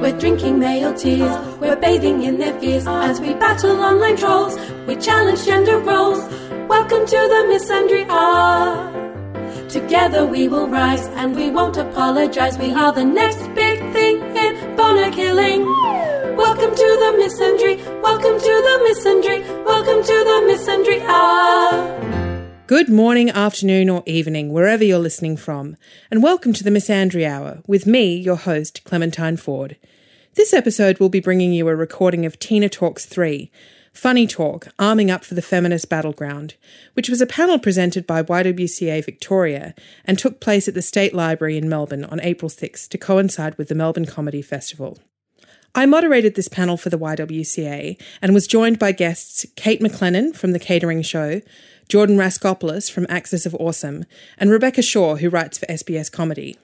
We're drinking male tears, we're bathing in their fears as we battle online trolls. We challenge gender roles. Welcome to the Misandry Hour. Together we will rise and we won't apologize. We are the next big thing in boner killing. Welcome to the Misandry. Welcome to the Misandry. Welcome to the Misandry Hour. Good morning, afternoon, or evening, wherever you're listening from, and welcome to the Misandry Hour with me, your host, Clementine Ford. This episode will be bringing you a recording of Tina Talks 3, Funny Talk, Arming Up for the Feminist Battleground, which was a panel presented by YWCA Victoria and took place at the State Library in Melbourne on April 6 to coincide with the Melbourne Comedy Festival. I moderated this panel for the YWCA and was joined by guests Kate McLennan from The Catering Show, Jordan Raskopoulos from Axis of Awesome, and Rebecca Shaw, who writes for SBS Comedy.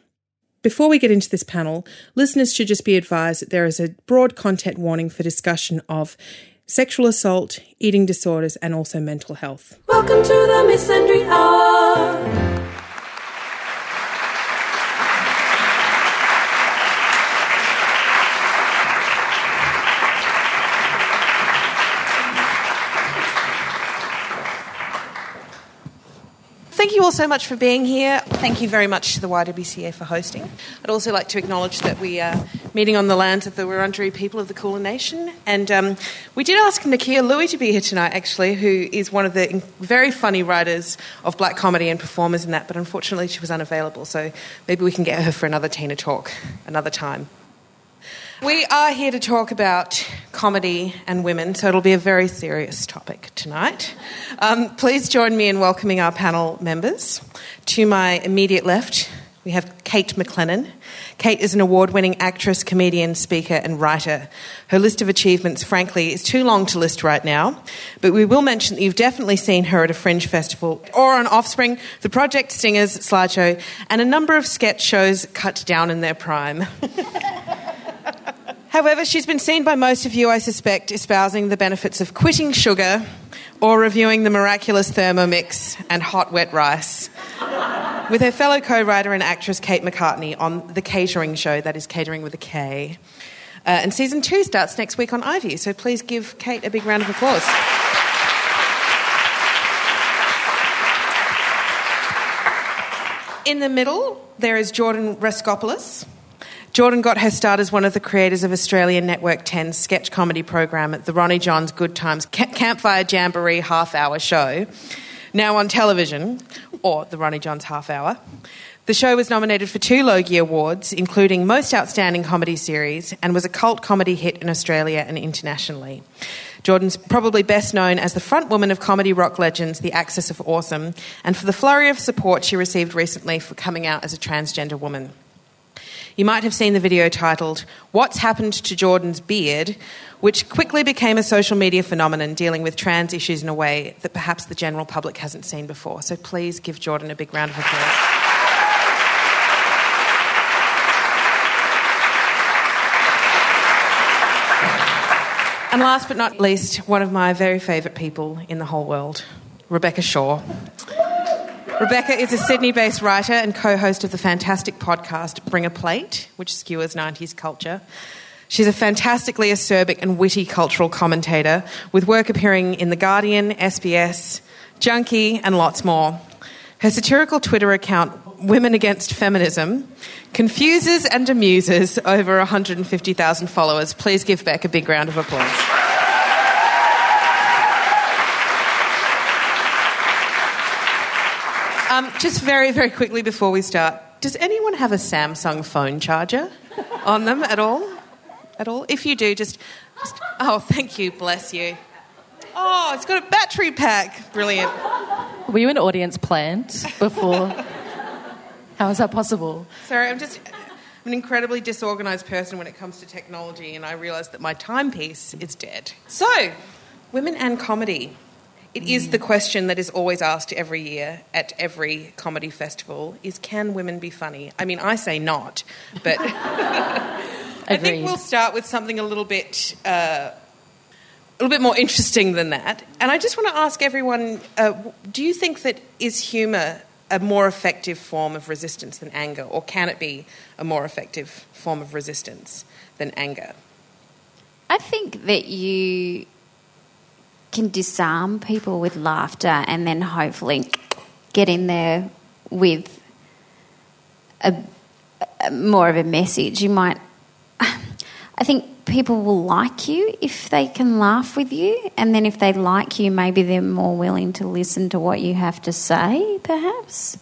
Before we get into this panel, listeners should just be advised that there is a broad content warning for discussion of sexual assault, eating disorders, and also mental health. Welcome to the Misandry Hour. Thank you all so much for being here. Thank you very much to the YWCA for hosting. I'd also like to acknowledge that we are meeting on the lands of the Wurundjeri people of the Kulin Nation. And um, we did ask Nakkiah Lui to be here tonight, actually, who is one of the very funny writers of black comedy and performers in that, but unfortunately she was unavailable. So maybe we can get her for another Tina talk another time. We are here to talk about comedy and women, so it'll be a very serious topic tonight. Um, please join me in welcoming our panel members. To my immediate left, we have Kate McLennan. Kate is an award winning actress, comedian, speaker, and writer. Her list of achievements, frankly, is too long to list right now, but we will mention that you've definitely seen her at a fringe festival or on Offspring, the Project Stingers slideshow, and a number of sketch shows cut down in their prime. However, she's been seen by most of you, I suspect, espousing the benefits of quitting sugar or reviewing the miraculous Thermomix and hot wet rice with her fellow co writer and actress Kate McCartney on The Catering Show, that is catering with a K. Uh, and season two starts next week on iview, so please give Kate a big round of applause. In the middle, there is Jordan Raskopoulos. Jordan got her start as one of the creators of Australian Network 10's sketch comedy program at the Ronnie Johns Good Times Campfire Jamboree half hour show, now on television, or the Ronnie Johns half hour. The show was nominated for two Logie Awards, including Most Outstanding Comedy Series, and was a cult comedy hit in Australia and internationally. Jordan's probably best known as the front woman of comedy rock legends, The Axis of Awesome, and for the flurry of support she received recently for coming out as a transgender woman. You might have seen the video titled, What's Happened to Jordan's Beard, which quickly became a social media phenomenon dealing with trans issues in a way that perhaps the general public hasn't seen before. So please give Jordan a big round of applause. And last but not least, one of my very favourite people in the whole world, Rebecca Shaw. Rebecca is a Sydney based writer and co host of the fantastic podcast Bring a Plate, which skewers 90s culture. She's a fantastically acerbic and witty cultural commentator with work appearing in The Guardian, SBS, Junkee, and lots more. Her satirical Twitter account, Women Against Feminism, confuses and amuses over 150,000 followers. Please give Beck a big round of applause. Um, just very, very quickly before we start, does anyone have a Samsung phone charger on them at all? At all? If you do, just, just oh, thank you, bless you. Oh, it's got a battery pack. Brilliant. Were you an audience plant before? How is that possible? Sorry, I'm just. I'm an incredibly disorganized person when it comes to technology, and I realised that my timepiece is dead. So, women and comedy. It is the question that is always asked every year at every comedy festival is can women be funny? I mean, I say not, but I think we'll start with something a little bit uh, a little bit more interesting than that. And I just want to ask everyone, uh, do you think that is humor a more effective form of resistance than anger, or can it be a more effective form of resistance than anger? I think that you can disarm people with laughter and then hopefully get in there with a, a more of a message. You might, I think people will like you if they can laugh with you, and then if they like you, maybe they're more willing to listen to what you have to say, perhaps.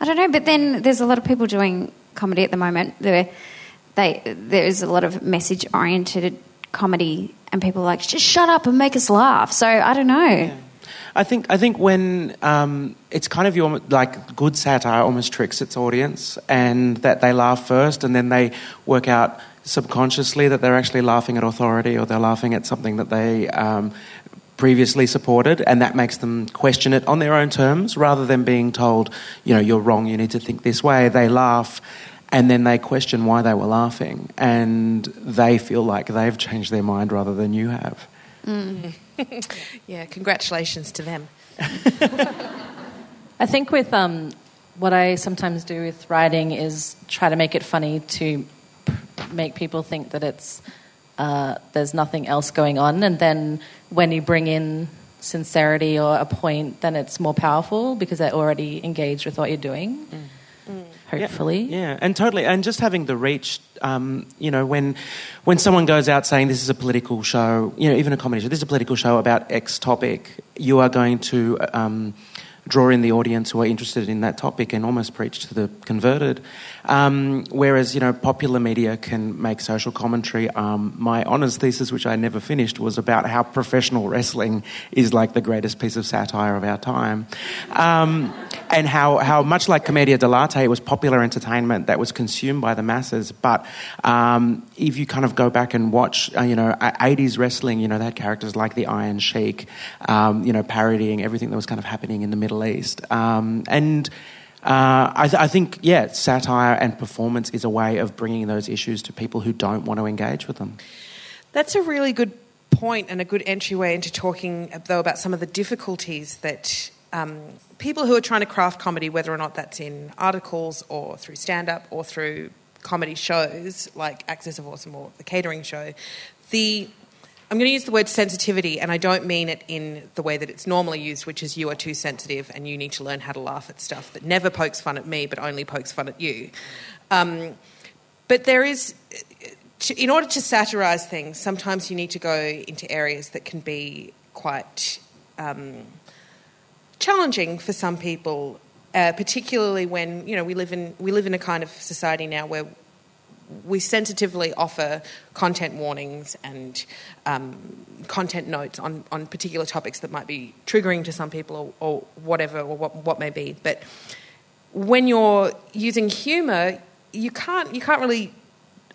I don't know, but then there's a lot of people doing comedy at the moment. There, they, there's a lot of message oriented comedy, and people are like, just shut up and make us laugh. So I don't know. Yeah. I think I think when um, it's kind of your like good satire almost tricks its audience, and that they laugh first, and then they work out subconsciously that they're actually laughing at authority or they're laughing at something that they um, previously supported, and that makes them question it on their own terms rather than being told, you know, you're wrong, you need to think this way. They laugh and then they question why they were laughing, and they feel like they've changed their mind rather than you have. Mm. yeah, congratulations to them. I think with um, what I sometimes do with writing is try to make it funny to make people think that it's uh, there's nothing else going on, and then when you bring in sincerity or a point, then it's more powerful because they're already engaged with what you're doing. Mm hopefully. Yeah, yeah, and totally. And just having the reach, um, you know, when when someone goes out saying this is a political show, you know, even a comedy show, this is a political show about X topic, you are going to. Um, draw in the audience who are interested in that topic and almost preach to the converted. Um, whereas, you know, popular media can make social commentary. Um, my honours thesis, which I never finished, was about how professional wrestling is like the greatest piece of satire of our time. Um, and how, how much like Commedia dell'arte, it was popular entertainment that was consumed by the masses. But um, if you kind of go back and watch, uh, you know, 80s wrestling, you know, they had characters like the Iron Sheik, um, you know, parodying everything that was kind of happening in the Middle East. Um, and uh, I, th- I, think, yeah, satire and performance is a way of bringing those issues to people who don't want to engage with them. That's a really good point and a good entryway into talking, though, about some of the difficulties that um, people who are trying to craft comedy, whether or not that's in articles or through stand up or through comedy shows like Axis of Awesome or the catering show, the I'm going to use the word sensitivity, and I don't mean it in the way that it's normally used, which is you are too sensitive and you need to learn how to laugh at stuff that never pokes fun at me but only pokes fun at you. Um, but there is, in order to satirize things, sometimes you need to go into areas that can be quite um, challenging for some people, uh, particularly when you know we live in we live in a kind of society now where we sensitively offer content warnings and um, content notes on, on particular topics that might be triggering to some people or, or whatever or what, what may be. But when you're using humour, you can't you can't really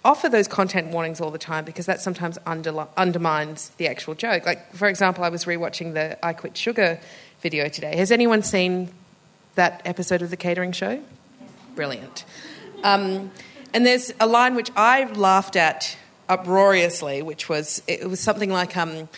offer those content warnings all the time because that sometimes under, undermines the actual joke. Like for example, I was rewatching the I Quit Sugar video today. Has anyone seen that episode of the catering show? Brilliant. Um, and there's a line which I laughed at uproariously, which was it was something like, um,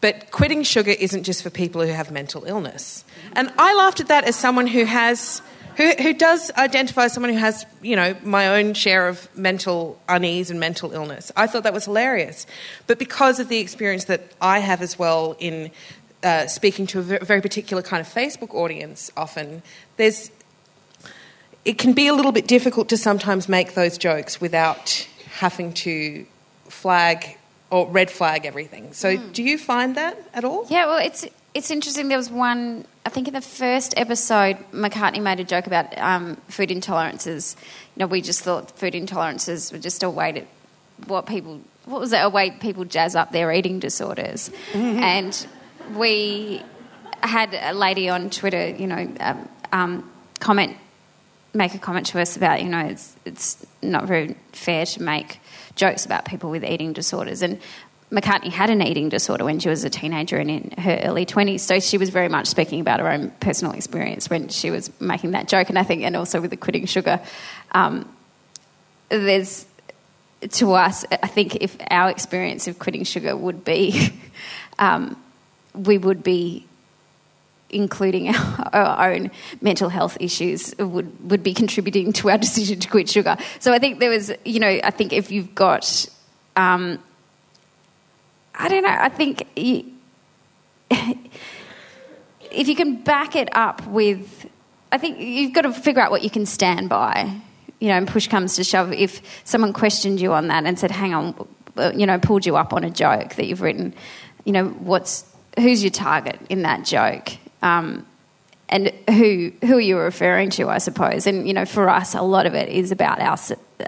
"But quitting sugar isn't just for people who have mental illness." And I laughed at that as someone who has. Who, who does identify as someone who has, you know, my own share of mental unease and mental illness. I thought that was hilarious. But because of the experience that I have as well in uh, speaking to a very particular kind of Facebook audience often, there's it can be a little bit difficult to sometimes make those jokes without having to flag or red flag everything. So, mm. do you find that at all? Yeah, well, it's it's interesting. There was one, I think, in the first episode, McCartney made a joke about um, food intolerances. You know, we just thought food intolerances were just a way to what people what was it a way people jazz up their eating disorders, mm-hmm. and we had a lady on Twitter, you know, um, um, comment make a comment to us about, you know, it's, it's not very fair to make jokes about people with eating disorders. And McCartney had an eating disorder when she was a teenager and in her early 20s. So she was very much speaking about her own personal experience when she was making that joke. And I think, and also with the quitting sugar, um, there's, to us, I think if our experience of quitting sugar would be, um, we would be including our, own mental health issues, would, would be contributing to our decision to quit sugar. So I think there was, you know, I think if you've got, um, I don't know, I think you, if you can back it up with, I think you've got to figure out what you can stand by. You know, and push comes to shove. If someone questioned you on that and said, "Hang on," you know, pulled you up on a joke that you've written, you know, what's who's your target in that joke? Um, and who who are you referring to? I suppose, and you know, for us, a lot of it is about our,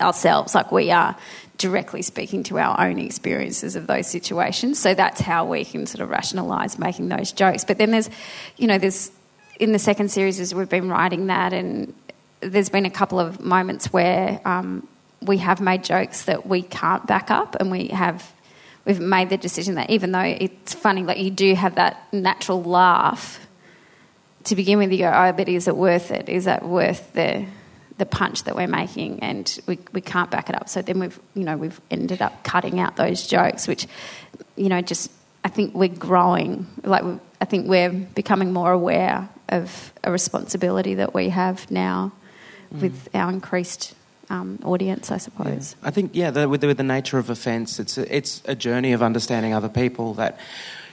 ourselves. Like we are directly speaking to our own experiences of those situations. So that's how we can sort of rationalise making those jokes. But then there's, you know, there's in the second series as we've been writing that, and there's been a couple of moments where um, we have made jokes that we can't back up, and we have we've made the decision that even though it's funny, like you do have that natural laugh to begin with, you go, oh, but is it worth it? Is that worth the the punch that we're making, and we, we can't back it up. So then we've you know we've ended up cutting out those jokes, which you know just I think we're growing. Like I think we're becoming more aware of a responsibility that we have now mm. with our increased um, audience, I suppose. Yeah. I think yeah, the, with, the, with the nature of offence, it's a, it's a journey of understanding other people. That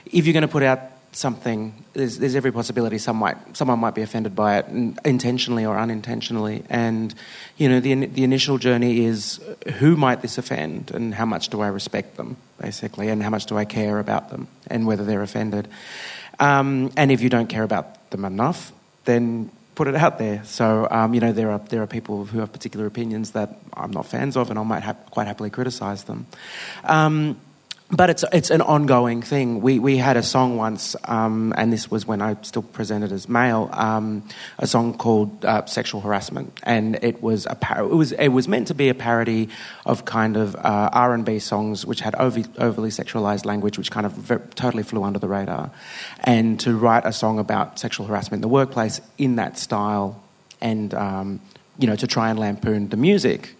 if you're going to put out something, there's, there's every possibility some might, someone might be offended by it intentionally or unintentionally. And, you know, the, the initial journey is who might this offend and how much do I respect them, basically, and how much do I care about them and whether they're offended. Um, and if you don't care about them enough, then put it out there. So, um, you know, there are, there are people who have particular opinions that I'm not fans of and I might ha- quite happily criticise them. Um, but it's it's an ongoing thing. We we had a song once, um, and this was when I still presented as male. Um, a song called uh, "Sexual Harassment," and it was a par- it was it was meant to be a parody of kind of uh, R and B songs which had overly, sexualized language, which kind of very, totally flew under the radar. And to write a song about sexual harassment in the workplace in that style, and um, you know to try and lampoon the music.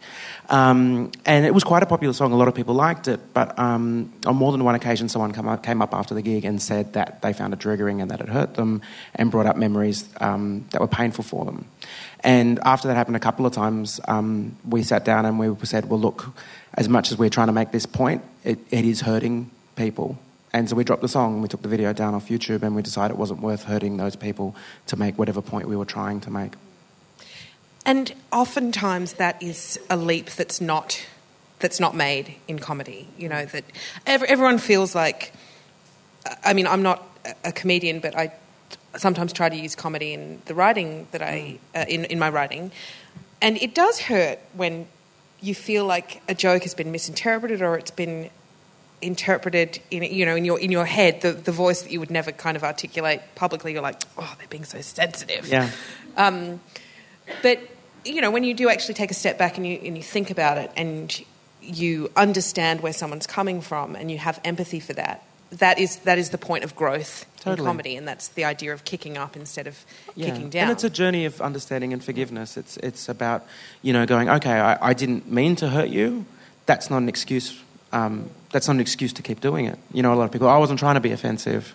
Um, and it was quite a popular song. A lot of people liked it. But um, on more than one occasion, someone up, came up after the gig and said that they found it triggering and that it hurt them and brought up memories um, that were painful for them. And after that happened a couple of times, um, we sat down and we said, well, look, as much as we're trying to make this point, it, it is hurting people. And so we dropped the song, we took the video down off YouTube, and we decided it wasn't worth hurting those people to make whatever point we were trying to make. And oftentimes that is a leap that's not that's not made in comedy. You know that everyone feels like. I mean, I'm not a comedian, but I sometimes try to use comedy in the writing that I uh, in in my writing, and it does hurt when you feel like a joke has been misinterpreted or it's been interpreted in you know in your in your head the the voice that you would never kind of articulate publicly. You're like, oh, they're being so sensitive. Yeah. Um, but you know, when you do actually take a step back and you, and you think about it and you understand where someone's coming from and you have empathy for that, that is that is the point of growth totally. in comedy, and that's the idea of kicking up instead of yeah. kicking down. And it's a journey of understanding and forgiveness. It's it's about you know going, okay, I, I didn't mean to hurt you. That's not an excuse. Um, that's not an excuse to keep doing it. You know, a lot of people, I wasn't trying to be offensive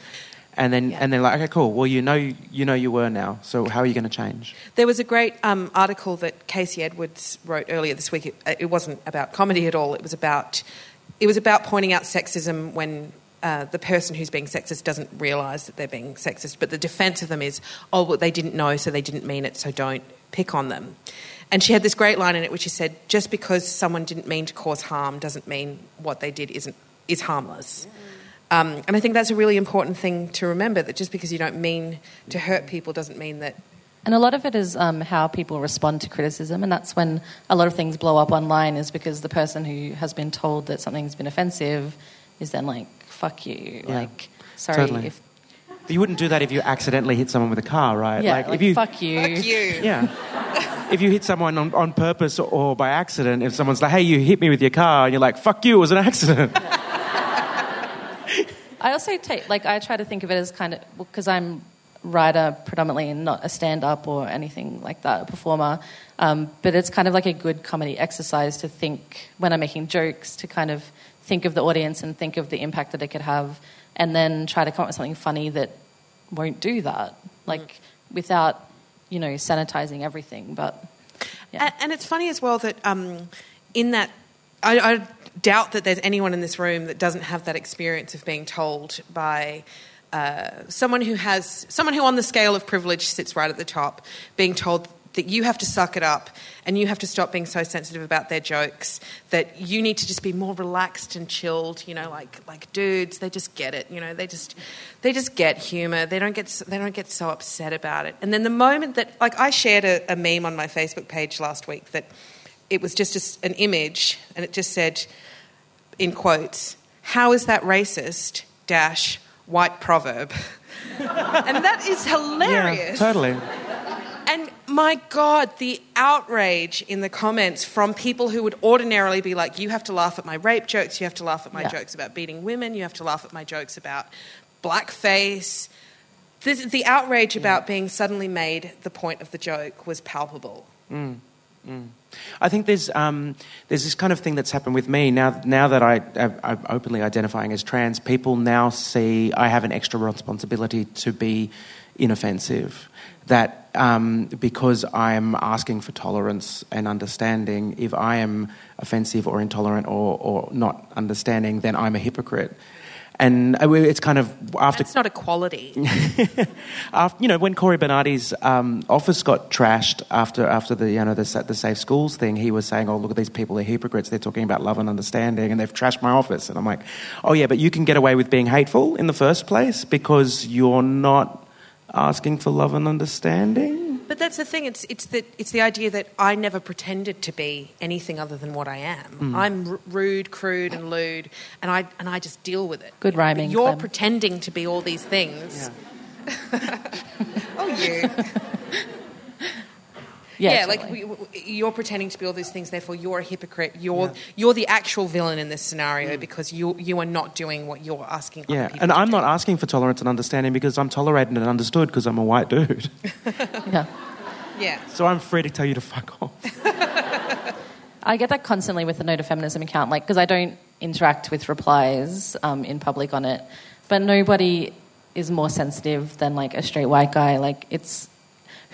and then yeah. and then like okay cool. Well you know you know you were now. So how are you going to change? There was a great um, article that Kasey Edwards wrote earlier this week. It, it, wasn't about comedy at all. It was about it was about pointing out sexism when uh, the person who's being sexist doesn't realise that they're being sexist. But the defence of them is oh well they didn't know so they didn't mean it so don't pick on them. And she had this great line in it which she said just because someone didn't mean to cause harm doesn't mean what they did isn't is harmless. Mm. Um, and I think that's a really important thing to remember that just because you don't mean to hurt people doesn't mean that. And a lot of it is um, how people respond to criticism, and that's when a lot of things blow up online, is because the person who has been told that something's been offensive is then like, fuck you. Yeah. Like, sorry. Totally. If, but you wouldn't do that if you accidentally hit someone with a car, right? Yeah, like, like if you, fuck you. Fuck you. Yeah. if you hit someone on, on purpose or by accident, if someone's like, hey, you hit me with your car, and you're like, fuck you, it was an accident. Yeah. I also take like I try to think of it as kind of because I'm writer predominantly and not a stand-up or anything like that, a performer. Um, but it's kind of like a good comedy exercise to think when I'm making jokes to kind of think of the audience and think of the impact that it could have, and then try to come up with something funny that won't do that. like without you know sanitizing everything. But yeah. And, and it's funny as well that um, in that, I, I doubt that there's anyone in this room that doesn't have that experience of being told by uh, someone who has someone who on the scale of privilege sits right at the top, being told that you have to suck it up and you have to stop being so sensitive about their jokes that you need to just be more relaxed and chilled you know like like dudes they just get it you know they just they just get humor. They don't get they don't get so upset about it. And then the moment that like I shared a, a meme on my Facebook page last week that it was just an image and it just said in quotes how is that racist dash white proverb and that is hilarious Yeah, totally. and my God, the outrage in the comments from people who would ordinarily be like, you have to laugh at my rape jokes, you have to laugh at my Yeah. jokes about beating women, you have to laugh at my jokes about blackface. This, the outrage about mm. being suddenly made the point of the joke was palpable. Mm, mm. I think there's um, there's this kind of thing that's happened with me now. Now that I, I'm openly identifying as trans, people now see I have an extra responsibility to be inoffensive. That um, because I'm asking for tolerance and understanding, if I am offensive or intolerant or, or not understanding, then I'm a hypocrite. And uh, it's kind of after It's not equality. after, you know, when Cory Bernardi's um, office got trashed after after the you know the, the safe schools thing, he was saying, "Oh, look at these people; they're hypocrites. They're talking about love and understanding, and they've trashed my office." And I'm like, "Oh yeah, but you can get away with being hateful in the first place because you're not asking for love and understanding." But that's the thing. It's it's the it's the idea that I never pretended to be anything other than what I am. Mm. I'm r- rude, crude, and lewd, and I and I just deal with it. Good rhyming, You're Clem. pretending to be all these things. oh, you. yeah, Yeah, like totally. we, we- you're pretending to be all these things. Therefore, you're a hypocrite. You're you're the actual villain in this scenario because you you are not doing what you're asking. other Yeah, people and to I'm do. not asking for tolerance and understanding because I'm tolerated and understood because I'm a white dude. yeah. Yeah. so I'm free to tell you to fuck off. I get that constantly with the No to Feminism account, like because I don't interact with replies um, in public on it, but nobody is more sensitive than like a straight white guy. Like it's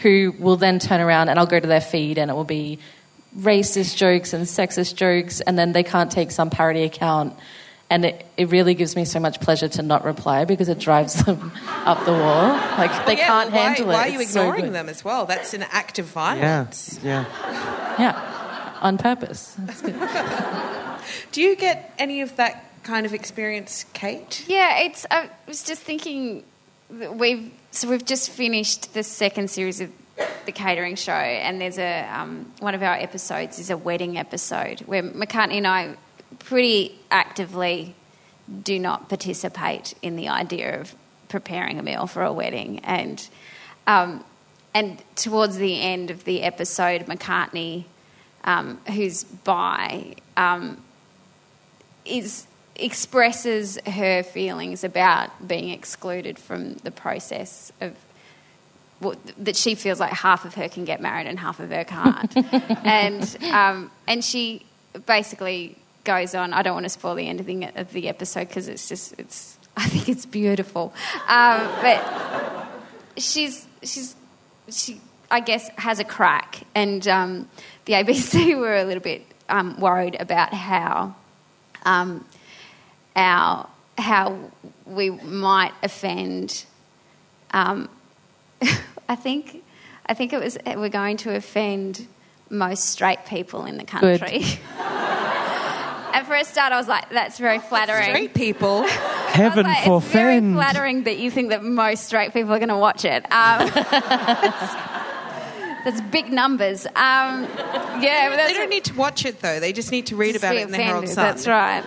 who will then turn around and I'll go to their feed and it will be racist jokes and sexist jokes, and then they can't take some parody account. And it, it really gives me so much pleasure to not reply because it drives them up the wall. Like they Yeah, can't well, why, handle it. Why are you It's ignoring good. them as well? That's an act of violence. yeah. Yeah, yeah. on purpose. That's good. Do you get any of that kind of experience, Kate? Yeah, it's. I was just thinking, that we've so we've just finished the second series of the catering show, and there's a um, one of our episodes is a wedding episode where McCartney and I pretty actively do not participate in the idea of preparing a meal for a wedding, and um, and towards the end of the episode, McCartney, um, who's by, um, is expresses her feelings about being excluded from the process of well, that she feels like half of her can get married and half of her can't, and um, and she basically goes on. I don't want to spoil the ending of the episode because it's just it's. I think it's beautiful, um, but she's she's she I guess has a crack, and um, the ABC were a little bit um, worried about how um, our how we might offend. Um, I think I think it was we're going to offend most straight people in the country. and for a start, I was like, "That's very flattering." Straight people. Heaven I was like, for it's very fend. flattering that you think that most straight people are going to watch it. Um, that's big numbers. Um, yeah, They don't need to watch it though. They just need to read about it in the Herald Sun. That's right.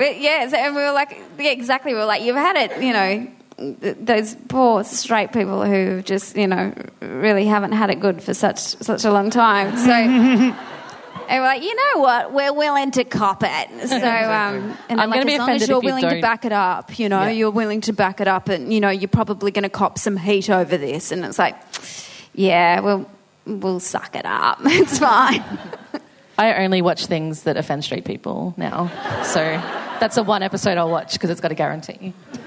But yeah, so, and we were like, yeah, exactly. We were like, you've had it, you know, th- those poor straight people who just, you know, really haven't had it good for such such a long time. So. And we're like, you know what? We're willing to cop it. So, um, and I'm like, be as long offended as you're if you willing to back it up, you know, Yeah. you're willing to back it up, and you know, you're probably going to cop some heat over this. And it's like, yeah, we'll we'll suck it up. It's fine. I only watch things that offend straight people now. So that's the one episode I'll watch because it's got a guarantee.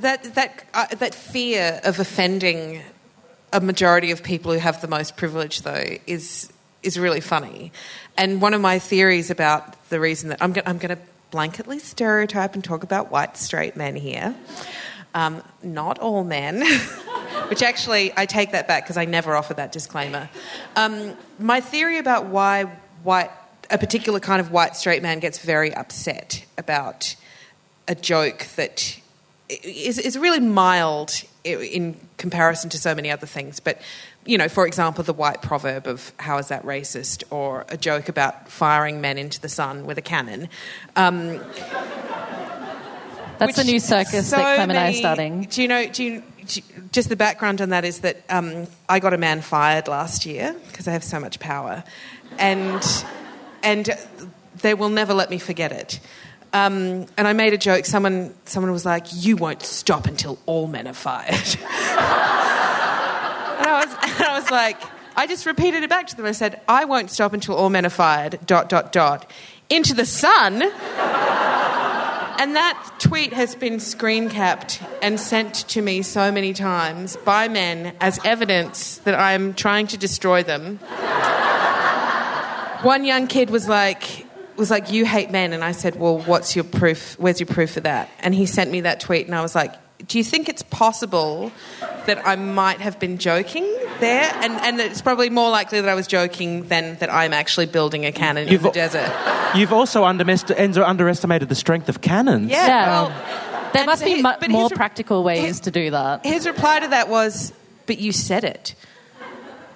that that uh, that fear of offending a majority of people who have the most privilege, though, is is really funny. And one of my theories about the reason that I'm going I'm going to blanketly stereotype and talk about white straight men here. Um, not all men, which actually I take that back because I never offer that disclaimer. Um, my theory about why white a particular kind of white straight man gets very upset about a joke that is, is really mild in comparison to so many other things. But, you know, for example, the white proverb of how is that racist, or a joke about firing men into the sun with a cannon. Um, That's a new circus so that Clem and I are starting. Do you know? Do you- just the background on that is that um, I got a man fired last year because I have so much power, and and they will never let me forget it. Um, and I made a joke. Someone someone was like, "You won't stop until all men are fired." and I was and I was like, I just repeated it back to them. I said, "I won't stop until all men are fired." Dot dot dot. Into the sun. And that tweet has been screen capped and sent to me so many times by men as evidence that I'm trying to destroy them. One young kid was like, was like, "You hate men," and I said, "Well, what's your proof? Where's your proof of that?" And he sent me that tweet, and I was like, "Do you think it's possible that I might have been joking there?" And and it's probably more likely that I was joking than that I'm actually building a cannon in You've the al- desert. You've also underest- underestimated the strength of cannons. Yeah. Yeah. well, There must be he- mu- more his- practical ways to do that. His reply to that was, "But you said it."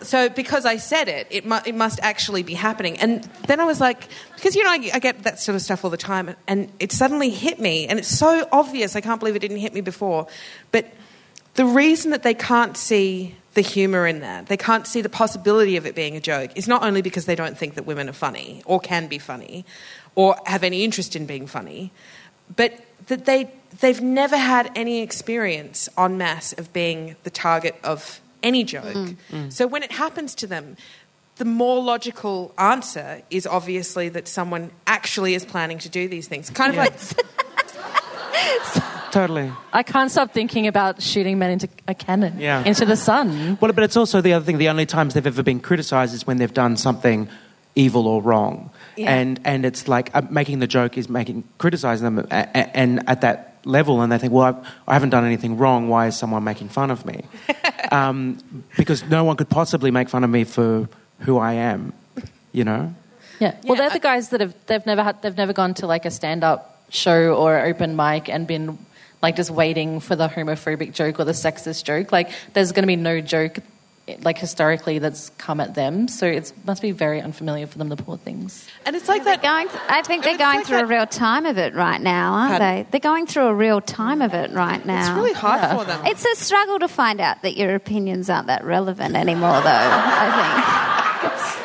So because I said it, it, mu- it must actually be happening. And then I was like, because you know I, I get that sort of stuff all the time, and it suddenly hit me, and it's so obvious. I can't believe it didn't hit me before. But the reason that they can't see the humour in that, they can't see the possibility of it being a joke, is not only because they don't think that women are funny or can be funny, or have any interest in being funny, but that they they've never had any experience en masse of being the target of any joke. So when it happens to them, the more logical answer is obviously that someone actually is planning to do these things. Kind of like Totally. I can't stop thinking about shooting men into a cannon, Yeah. into the sun. Well, but it's also the other thing. The only times they've ever been criticised is when they've done something evil or wrong, Yeah. and and it's like uh, making the joke is making criticising them, a, a, and at that level, and they think, well, I've, I haven't done anything wrong. Why is someone making fun of me? um, because no one could possibly make fun of me for who I am, you know. Yeah. Well, Yeah, they're the guys that have they've never had they've never gone to like a stand up show or open mic and been like just waiting for the homophobic joke or the sexist joke. Like there's going to be no joke like historically that's come at them. So it must be very unfamiliar for them, the poor things. and it's like They're that going. I think they're It's going like through a real time of it right now, aren't Pardon? they? They're going through a real time of it right now. it's really hard for them. It's a struggle to find out that your opinions aren't that relevant anymore, though. I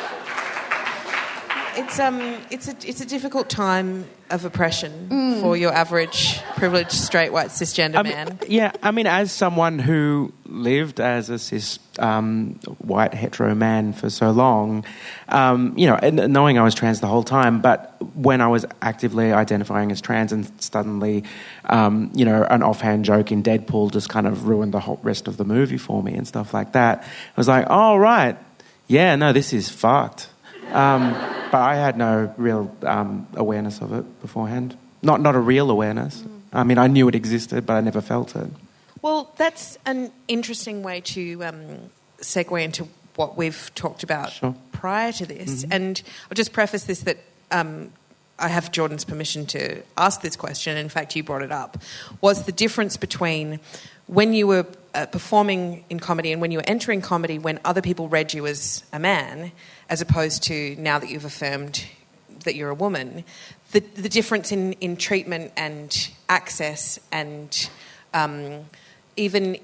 It's um, it's a it's a difficult time of oppression for your average privileged straight white cisgender I mean, man. yeah, I mean, as someone who lived as a cis um, white hetero man for so long, um, you know, and knowing I was trans the whole time, but when I was actively identifying as trans and suddenly, um, you know, an offhand joke in Deadpool just kind of ruined the whole rest of the movie for me and stuff like that. I was like, oh, right, yeah, no, this is fucked. Um, but I had no real um, awareness of it beforehand. Not, not a real awareness. I mean, I knew it existed, but I never felt it. Well, that's an interesting way to um, segue into what we've talked about Sure. prior to this. And I'll just preface this that um, I have Jordan's permission to ask this question. In fact, you brought it up. Was the difference between when you were uh, performing in comedy and when you were entering comedy when other people read you as a man, as opposed to now that you've affirmed that you're a woman, the, the difference in, in treatment and access and um, even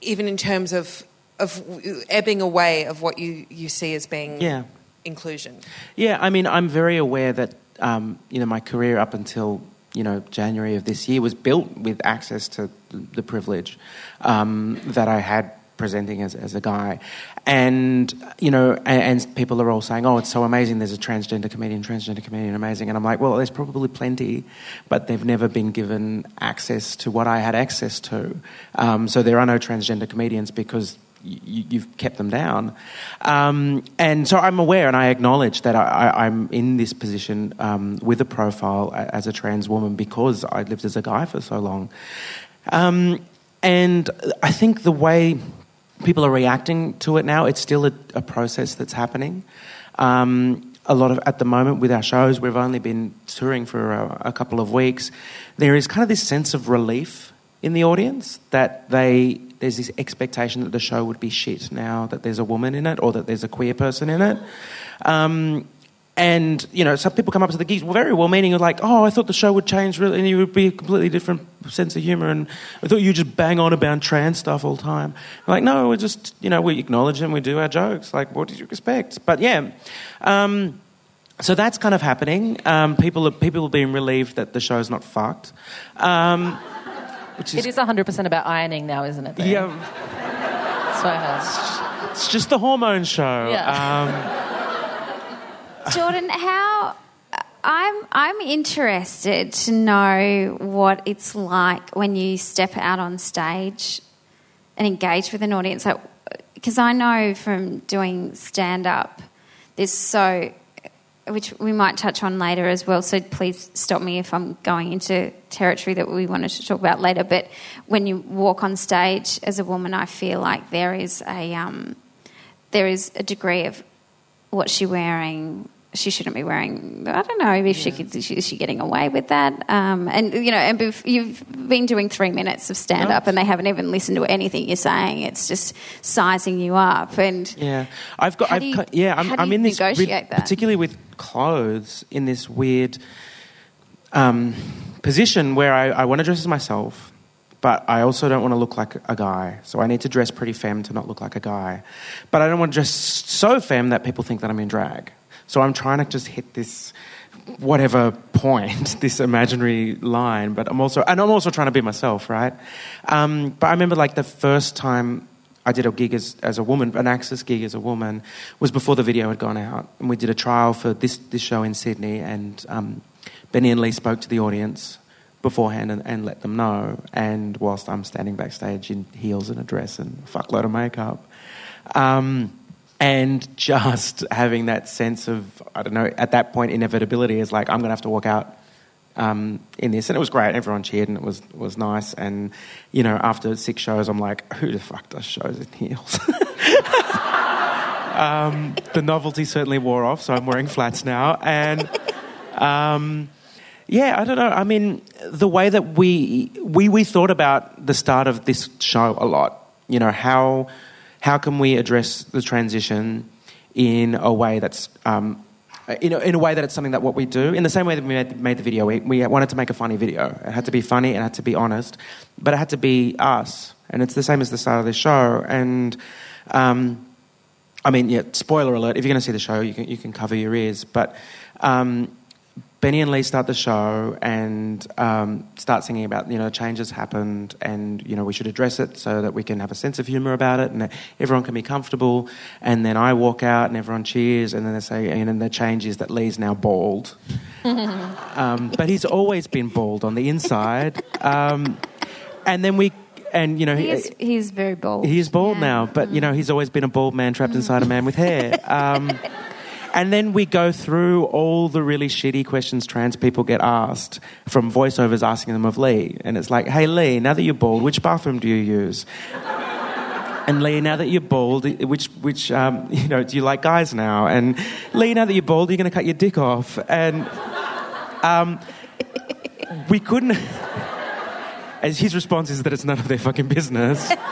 even in terms of of ebbing away of what you, you see as being Yeah. inclusion. Yeah, I mean, I'm very aware that um, you know my career up until you know January of this year was built with access to the, the privilege um, that I had presenting as, as a guy. And, you know, and, and, people are all saying, oh, it's so amazing, there's a transgender comedian, transgender comedian, amazing. And I'm like, well, there's probably plenty, but they've never been given access to what I had access to. Um, so there are no transgender comedians because you, have kept them down. Um, and so I'm aware and I acknowledge that I, am in this position um, with a profile as a trans woman because I lived as a guy for so long. Um, and I think the way people are reacting to it now, it's still a, a process that's happening. Um, a lot of at the moment with our shows, we've only been touring for a, a couple of weeks. There is kind of this sense of relief in the audience that they there's this expectation that the show would be shit now that there's a woman in it or that there's a queer person in it. Um, and you know, some people come up to the geeks, well, very well-meaning, like, "Oh, I thought the show would change, really, and you would be a completely different sense of humour, and I thought you just bang on about trans stuff all the time." I'm like, no, we're just, you know, we acknowledge and we do our jokes. Like, what did you expect? But yeah, um, so that's kind of happening. Um, people, are, people are being relieved that the show's not fucked. Um, which is, it is 100% about ironing now, isn't it? There? Yeah. That's what I heard. It's just the hormone show. Yeah. Jordan, how I'm I'm interested to know what it's like when you step out on stage and engage with an audience. Because I know from doing stand up, there's so which we might touch on later as well. So please stop me if I'm going into territory that we wanted to talk about later. But when you walk on stage as a woman, I feel like there is a um, there is a degree of what's she wearing, she shouldn't be wearing. I don't know if yeah. she could. Is she getting away with that? Um, and you know, and you've been doing three minutes of stand up, and they haven't even listened to anything you're saying. It's just sizing you up. And yeah, I've got. I've, you, yeah, I'm, I'm in this particularly with clothes in this weird um, position where I, I want to dress as myself. But I also don't want to look like a guy. So I need to dress pretty femme to not look like a guy. But I don't want to dress so femme that people think that I'm in drag. So I'm trying to just hit this whatever point, this imaginary line, but I'm also, and I'm also trying to be myself, right? Um, but I remember like the first time I did a gig as, as a woman, an Axis gig as a woman, was before the video had gone out. And we did a trial for this, this show in Sydney, and um, Benny and Lee spoke to the audience beforehand and, and, let them know. And whilst I'm standing backstage in heels and a dress and a fuckload of makeup, um, and just having that sense of I don't know at that point inevitability is like I'm going to have to walk out um, in this, and it was great. Everyone cheered, and it was was nice. And you know, after six shows, I'm like, who the fuck does shows in heels? um, the novelty certainly wore off, so I'm wearing flats now, and. Um, yeah, I don't know. I mean, the way that we we we thought about the start of this show a lot. You know how how can we address the transition in a way that's um, in, a, in a way that it's something that what we do? In the same way that we made, made the video we, we, wanted to make a funny video. It had to be funny it had to be honest but it had to be us. And it's the same as the start of the show. And um, I mean yeah spoiler alert if you're going to see the show you can, you can cover your ears. But um, Benny and Lee start the show and um, start singing about you know changes happened and you know we should address it so that we can have a sense of humour about it and everyone can be comfortable. And then I walk out and everyone cheers and then they say and then the change is that Lee's now bald, um, but he's always been bald on the inside. Um, and then we and you know he's he's very bald. He's bald yeah. now, but you know he's always been a bald man trapped inside a man with hair. Um, and then we go through all the really shitty questions trans people get asked from voiceovers asking them of Lee. And it's like, hey, Lee, now that you're bald, which bathroom do you use? and Lee, now that you're bald, which, which um, you know, do you like guys now? And Lee, now that you're bald, are you're going to cut your dick off. And um, we couldn't. As his response is that it's none of their fucking business.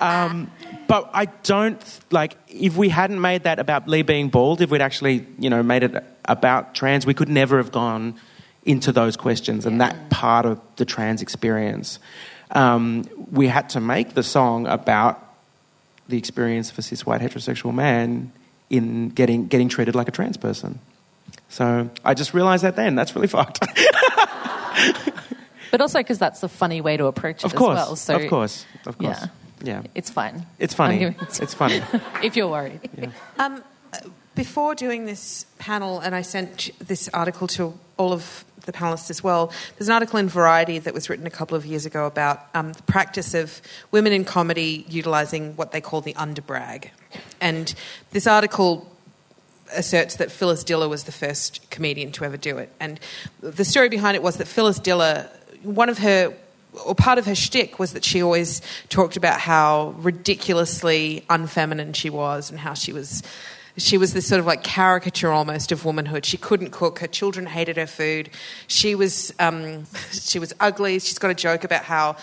Um, but I don't like if we hadn't made that about Lee being bald, if we'd actually you know made it about trans, we could never have gone into those questions and that part of the trans experience. Um, we had to make the song about the experience of a cis white heterosexual man in getting getting treated like a trans person. So I just realised that then. That's really fucked. but also because that's a funny way to approach it of course, as well. So, of course, of course. Yeah. Yeah. It's fun. It's funny. I'm giving It's funny. if you're worried. Before doing this panel, and I sent this article to all of the panelists as well, there's an article in Variety that was written a couple of years ago about um, the practice of women in comedy utilising what they call the underbrag. And this article asserts that Phyllis Diller was the first comedian to ever do it. And the story behind it was that Phyllis Diller, one of her, or part of her shtick was that she always talked about how ridiculously unfeminine she was and how she was. She was this sort of like caricature almost of womanhood. She couldn't cook. Her children hated her food. She was um, she was ugly. She's got a joke about how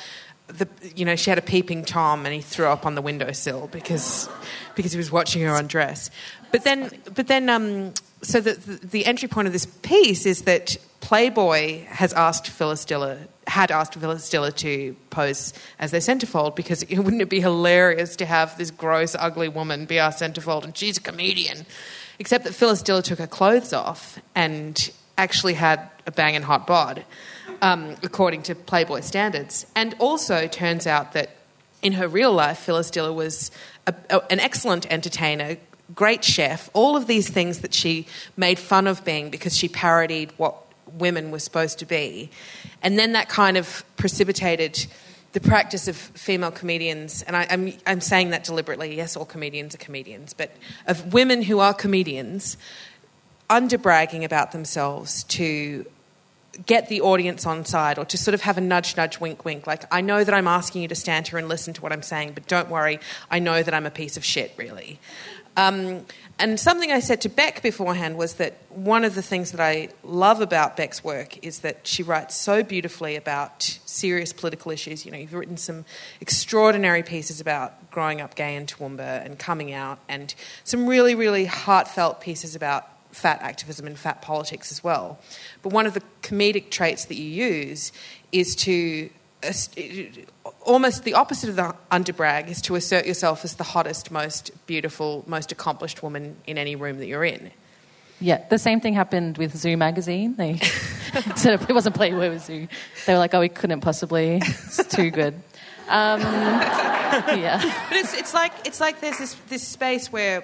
the you know she had a peeping tom and he threw up on the windowsill because because he was watching her undress. But then but then um, so the, the the entry point of this piece is that Playboy has asked Phyllis Diller had asked Phyllis Diller to pose as their centerfold because it, wouldn't it be hilarious to have this gross ugly woman be our centerfold and she's a comedian. Except that Phyllis Diller took her clothes off and actually had a banging hot bod um, according to Playboy standards. And also turns out that in her real life, Phyllis Diller was a, a, an excellent entertainer, great chef, all of these things that she made fun of being because she parodied what women were supposed to be. And then that kind of precipitated the practice of female comedians, and I, I'm, I'm saying that deliberately, yes, all comedians are comedians, but of women who are comedians underbragging about themselves to get the audience on side or to sort of have a nudge, nudge, wink, wink. Like, I know that I'm asking you to stand here and listen to what I'm saying, but don't worry, I know that I'm a piece of shit, really. Um, and something I said to Beck beforehand was that one of the things that I love about Beck's work is that she writes so beautifully about serious political issues. You know, you've written some extraordinary pieces about growing up gay in Toowoomba and coming out, and some really, really heartfelt pieces about fat activism and fat politics as well. But one of the comedic traits that you use is to almost the opposite of the underbrag is to assert yourself as the hottest, most beautiful, most accomplished woman in any room that you're in. Yeah, the same thing happened with Zoo magazine. They said it wasn't Playboy, it was Zoo. They were like, oh, we couldn't possibly. It's too good. Um, yeah. But it's, it's like it's like there's this this space where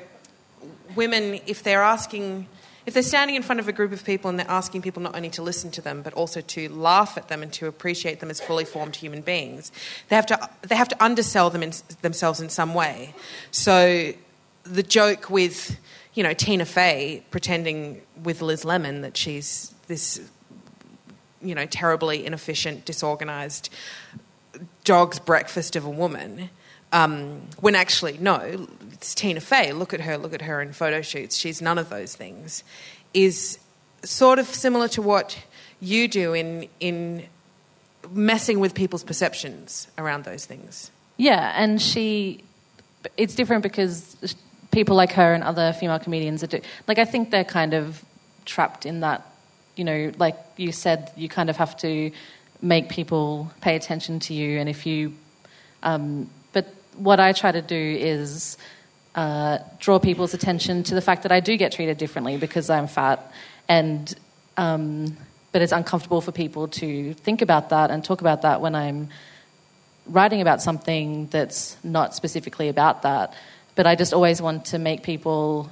women, if they're asking, if they're standing in front of a group of people and they're asking people not only to listen to them but also to laugh at them and to appreciate them as fully formed human beings, they have to they have to undersell them in, themselves in some way. So the joke with you know Tina Fey pretending with Liz Lemon that she's this you know terribly inefficient, disorganized dog's breakfast of a woman. Um, when actually, no, it's Tina Fey. Look at her, look at her in photo shoots. She's none of those things. Is sort of similar to what you do in, in messing with people's perceptions around those things. Yeah, and she, it's different because people like her and other female comedians are do, like I think they're kind of trapped in that, you know, like you said, you kind of have to make people pay attention to you, and if you, um, what I try to do is uh, draw people's attention to the fact that I do get treated differently because I'm fat, and um, but it's uncomfortable for people to think about that and talk about that when I'm writing about something that's not specifically about that. But I just always want to make people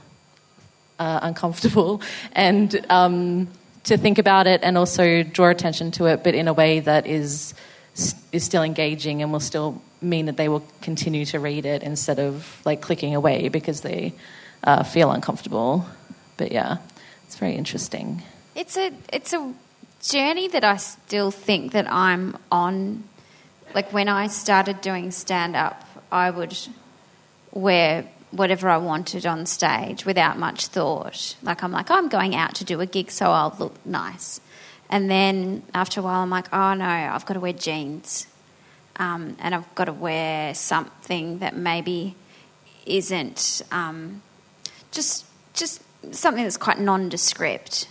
uh, uncomfortable and um, to think about it and also draw attention to it, but in a way that is is still engaging and will still mean that they will continue to read it instead of like clicking away because they uh, feel uncomfortable. But yeah, it's very interesting. It's a it's a journey that I still think that I'm on. Like when I started doing stand up, I would wear whatever I wanted on stage without much thought. Like I'm like, I'm going out to do a gig, so I'll look nice. And then after a while, I'm like, oh no, I've got to wear jeans, um, and I've got to wear something that maybe isn't um, just just something that's quite nondescript.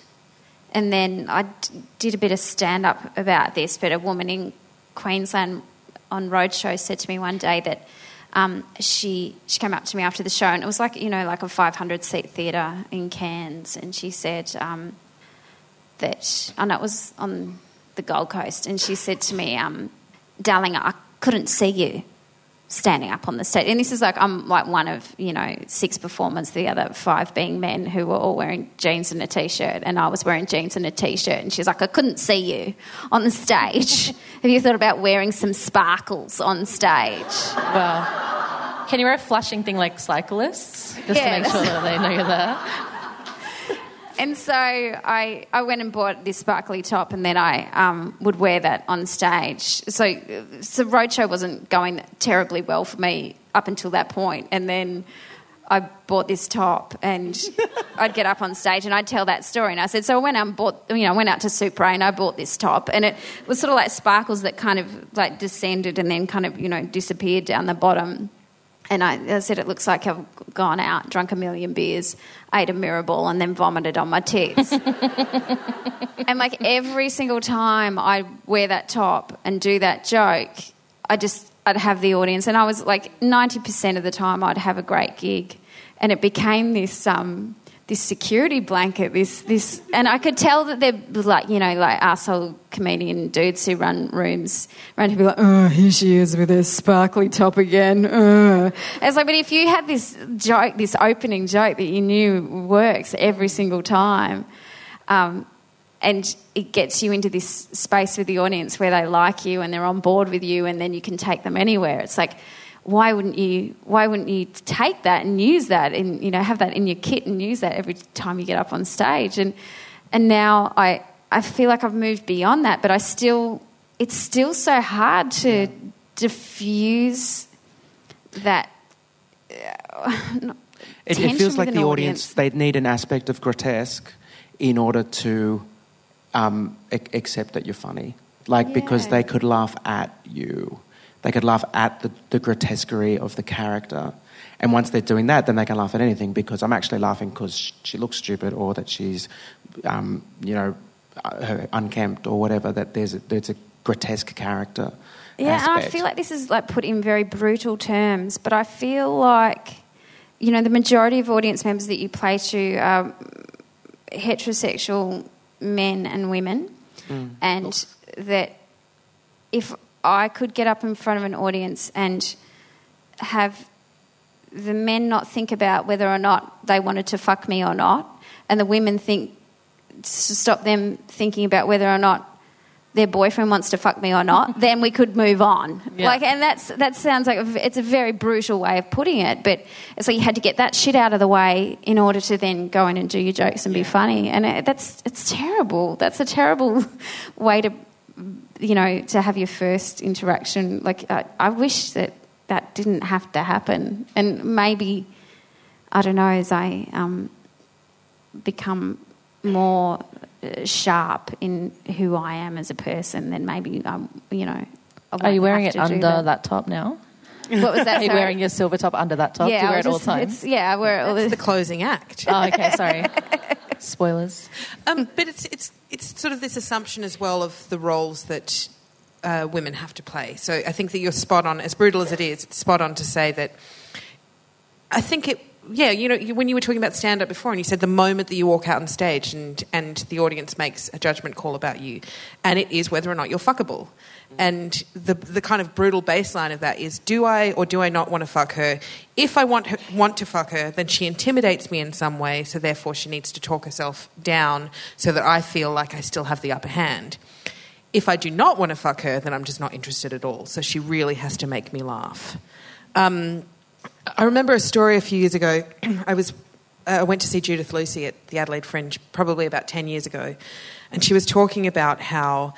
And then I d- did a bit of stand up about this, but a woman in Queensland on roadshow said to me one day that um, she she came up to me after the show, and it was like you know like a 500 seat theatre in Cairns, and she said um, that I know it was on the Gold Coast, and she said to me, um, "Darling, I couldn't see you, standing up on the stage. And this is like I'm like one of you know six performers, the other five being men who were all wearing jeans and a t-shirt, and I was wearing jeans and a t-shirt. And she's like, I couldn't see you on the stage. Have you thought about wearing some sparkles on stage? Well, can you wear a flashing thing like cyclists just Yeah, to make sure that they know you're there? And so I, I went and bought this sparkly top, and then I um, would wear that on stage. So, so roadshow wasn't going terribly well for me up until that point, and then I bought this top, and I'd get up on stage and I'd tell that story. And I said, so I went out and bought, you know, I went out to Supré and I bought this top, and it was sort of like sparkles that kind of like descended and then kind of you know disappeared down the bottom. And I, I said, it looks like I've gone out, drunk a million beers, ate a mirror ball, and then vomited on my tits. and like every single time I wear that top and do that joke, I just, I'd have the audience. And I was like, 90% of the time, I'd have a great gig. And it became this, um, this security blanket, this, this, and I could tell that they're like, you know, like asshole comedian dudes who run rooms, run to be like, oh, here she is with her sparkly top again. Uh. It's like, but if you had this joke, this opening joke that you knew works every single time, um, and it gets you into this space with the audience where they like you and they're on board with you, and then you can take them anywhere. It's like, why wouldn't you? Why wouldn't you take that and use that, and you know, have that in your kit and use that every time you get up on stage? And and now I I feel like I've moved beyond that, but I still it's still so hard to diffuse that. uh, It, it feels like the an audience, they need an aspect of grotesque in order to um, ac- accept that you're funny. Like, because they could laugh at you. They could laugh at the, the grotesquerie of the character. And once they're doing that, then they can laugh at anything because I'm actually laughing because she looks stupid or that she's, um, you know, uh, unkempt or whatever, that there's a, there's a grotesque character. Yeah, and I feel like this is like put in very brutal terms, but I feel like, you know, the majority of audience members that you play to are heterosexual men and women, and that if I could get up in front of an audience and have the men not think about whether or not they wanted to fuck me or not, and the women think to stop them thinking about whether or not their boyfriend wants to fuck me or not, then we could move on. Yeah. Like, and that's that sounds like a it's a very brutal way of putting it, but it's like you had to get that shit out of the way in order to then go in and do your jokes and be funny, and it, that's it's terrible. That's a terrible way to, you know, to have your first interaction. Like, I, I wish that that didn't have to happen, and maybe I don't know as I um, become more uh, sharp in who I am as a person, then maybe um, you know. I Are you wearing it under that. top now? What was that? Are you sorry? wearing your silver top under that top? Do you I wear was it all the time? it's- yeah, I wear it all That's the the closing act. Oh, okay, sorry. Spoilers. Um, but it's, it's, it's sort of this assumption as well of the roles that uh, women have to play. So I think that you're spot on, as brutal as it is, it's spot on to say that I think it, yeah, you know, when you were talking about stand up before and you said the moment that you walk out on stage and, and the audience makes a judgment call about you, and it is whether or not you're fuckable. And the, the kind of brutal baseline of that is do I or do I not want to fuck her? If I want, her, want to fuck her, then she intimidates me in some way, so therefore she needs to talk herself down so that I feel like I still have the upper hand. If I do not want to fuck her, then I'm just not interested at all. So she really has to make me laugh. Um, I remember a story a few years ago. I was uh, I went to see Judith Lucy at the Adelaide Fringe probably about ten years ago, and she was talking about how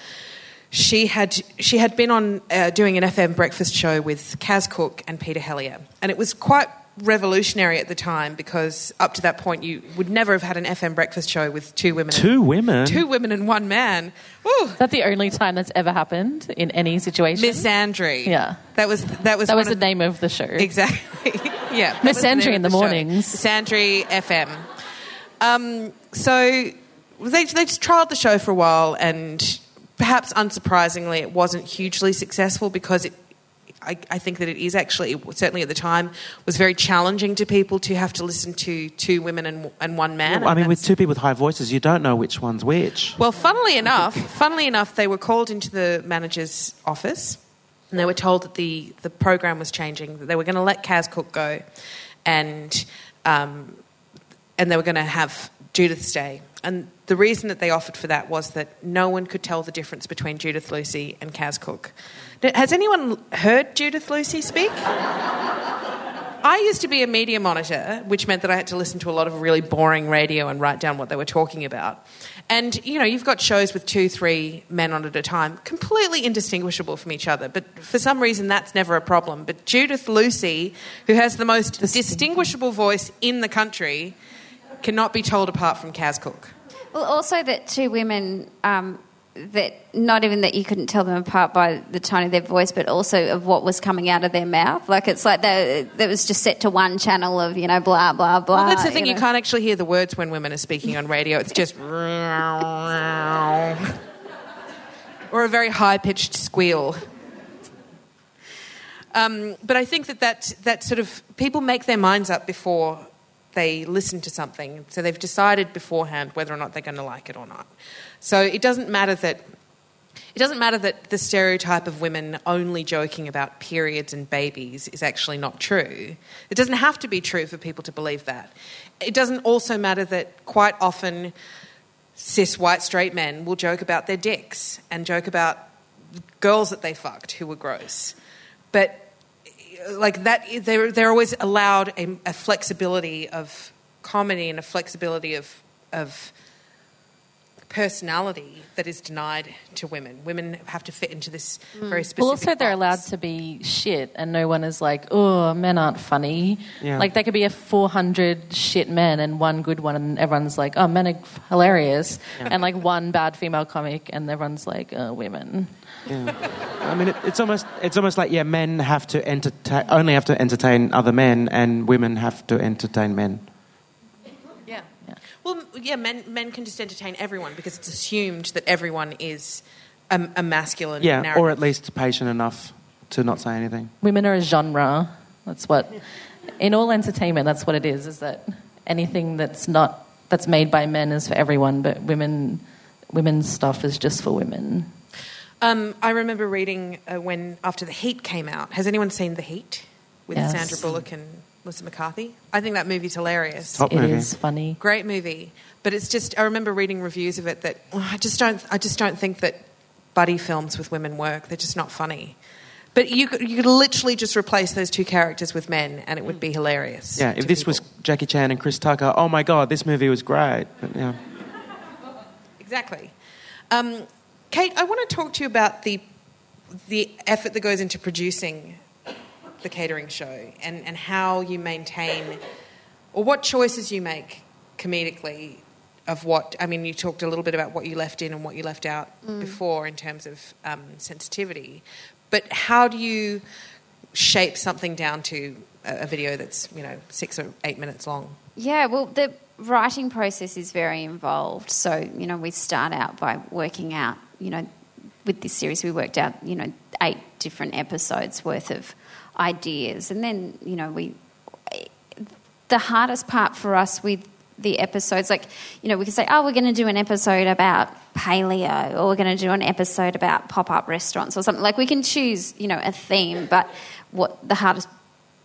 she had she had been on uh, doing an FM breakfast show with Kaz Cooke and Peter Helliar, and it was quite revolutionary at the time because up to that point you would never have had an FM breakfast show with two women, Two women? two women and one man. Ooh, Is that the only time that's ever happened in any situation? Misandry. Yeah. that was that was that was the of- name of the show. Exactly. yeah. Miss was the Sandry in the show. mornings. Misandry FM. Um, so they, they just trialled the show for a while, and perhaps unsurprisingly, it wasn't hugely successful because it. I, I think that it is actually, certainly at the time, was very challenging to people to have to listen to two women and, and one man. I mean, with two people with high voices, you don't know which one's which. well, funnily enough, funnily enough, they were called into the manager's office, and they were told that the, the program was changing, that they were going to let Kaz Cooke go, and um, and they were going to have Judith stay. And the reason that they offered for that was that no one could tell the difference between Judith Lucy and Kaz Cooke. Has anyone heard Judith Lucy speak? I used to be a media monitor, which meant that I had to listen to a lot of really boring radio and write down what they were talking about. And, you know, you've got shows with two, three men on at a time, completely indistinguishable from each other. But for some reason, that's never a problem. But Judith Lucy, who has the most distinguishable voice in the country, cannot be told apart from Kaz Cooke. Well, also that two women um, that not even that you couldn't tell them apart by the tone of their voice, but also of what was coming out of their mouth. Like it's like that was just set to one channel of you know blah blah blah. Well, that's the thing. You, you can't actually hear the words when women are speaking on radio. It's just or a very high pitched squeal. Um, but I think that, that that sort of people make their minds up before they listen to something. So they've decided beforehand whether or not they're going to like it or not. So it doesn't matter that it doesn't matter that the stereotype of women only joking about periods and babies is actually not true. It doesn't have to be true for people to believe that. It doesn't also matter that quite often cis white straight men will joke about their dicks and joke about girls that they fucked who were gross. But like that, they're, they're always allowed a, a flexibility of comedy and a flexibility of, of personality that is denied to women. Women have to fit into this mm. very specific. Well, also they're allowed to be shit, and no one is like, "Oh, men aren't funny." Yeah. Like there could be a four hundred shit men and one good one, and everyone's like, "Oh, men are hilarious," yeah. and like one bad female comic, and everyone's like, "Oh, women." Yeah. I mean, it, it's almost it's almost like yeah, men have to entertain only have to entertain other men, and women have to entertain men. Yeah. Well, yeah, men, men can just entertain everyone because it's assumed that everyone is a, a masculine Yeah, narrative. or at least patient enough to not say anything. Women are a genre. That's what, in all entertainment, that's what it is. Is that anything that's not that's made by men is for everyone, but women, women's stuff is just for women. Um, I remember reading uh, when after The Heat came out. Has anyone seen The Heat with Yes. Sandra Bullock and Melissa McCarthy? I think that movie's hilarious. Top It movie. is funny. Great movie, but it's just I remember reading reviews of it that oh, I just don't I just don't think that buddy films with women work. They're just not funny. But you could, you could literally just replace those two characters with men, and it would be hilarious. Yeah, to if this was people. Jackie Chan and Chris Tucker, oh my god, this movie was great. But, yeah. Exactly. Um, Kate, I want to talk to you about the the effort that goes into producing the Katering Show and, and how you maintain or what choices you make comedically of what I mean you talked a little bit about what you left in and what you left out before in terms of um, sensitivity. But how do you shape something down to a, a video that's you know six or eight minutes long? Yeah, well, the writing process is very involved. So, you know, we start out by working out, you know, with this series, we worked out, you know, eight different episodes worth of ideas. And then, you know, we. The hardest part for us with the episodes, like, you know, we can say, oh, we're going to do an episode about paleo, or we're going to do an episode about pop up restaurants, or something. Like, we can choose, you know, a theme, but what the hardest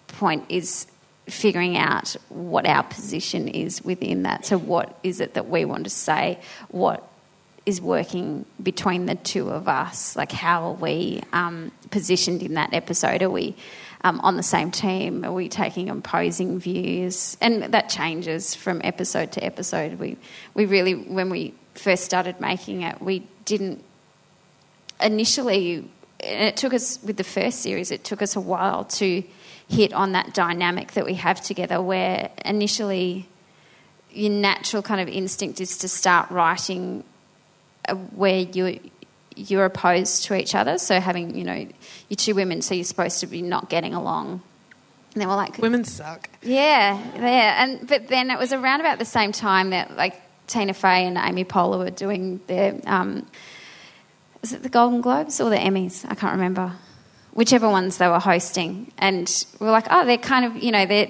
point is figuring out what our position is within that. So, what is it that we want to say? What is working between the two of us? Like, how are we um, positioned in that episode? Are we um, on the same team? Are we taking opposing views? And that changes from episode to episode. We, we really, when we first started making it, we didn't initially, and it took us with the first series, it took us a while to hit on that dynamic that we have together where initially your natural kind of instinct is to start writing where you you're opposed to each other so having you know you're two women so you're supposed to be not getting along and they we're like women suck yeah, yeah, and but then it was around about the same time that like Tina Fey and Amy Poehler were doing their um, is it the Golden Globes or the Emmys? I can't remember. Whichever ones they were hosting, and we are like, oh, they're kind of you know they're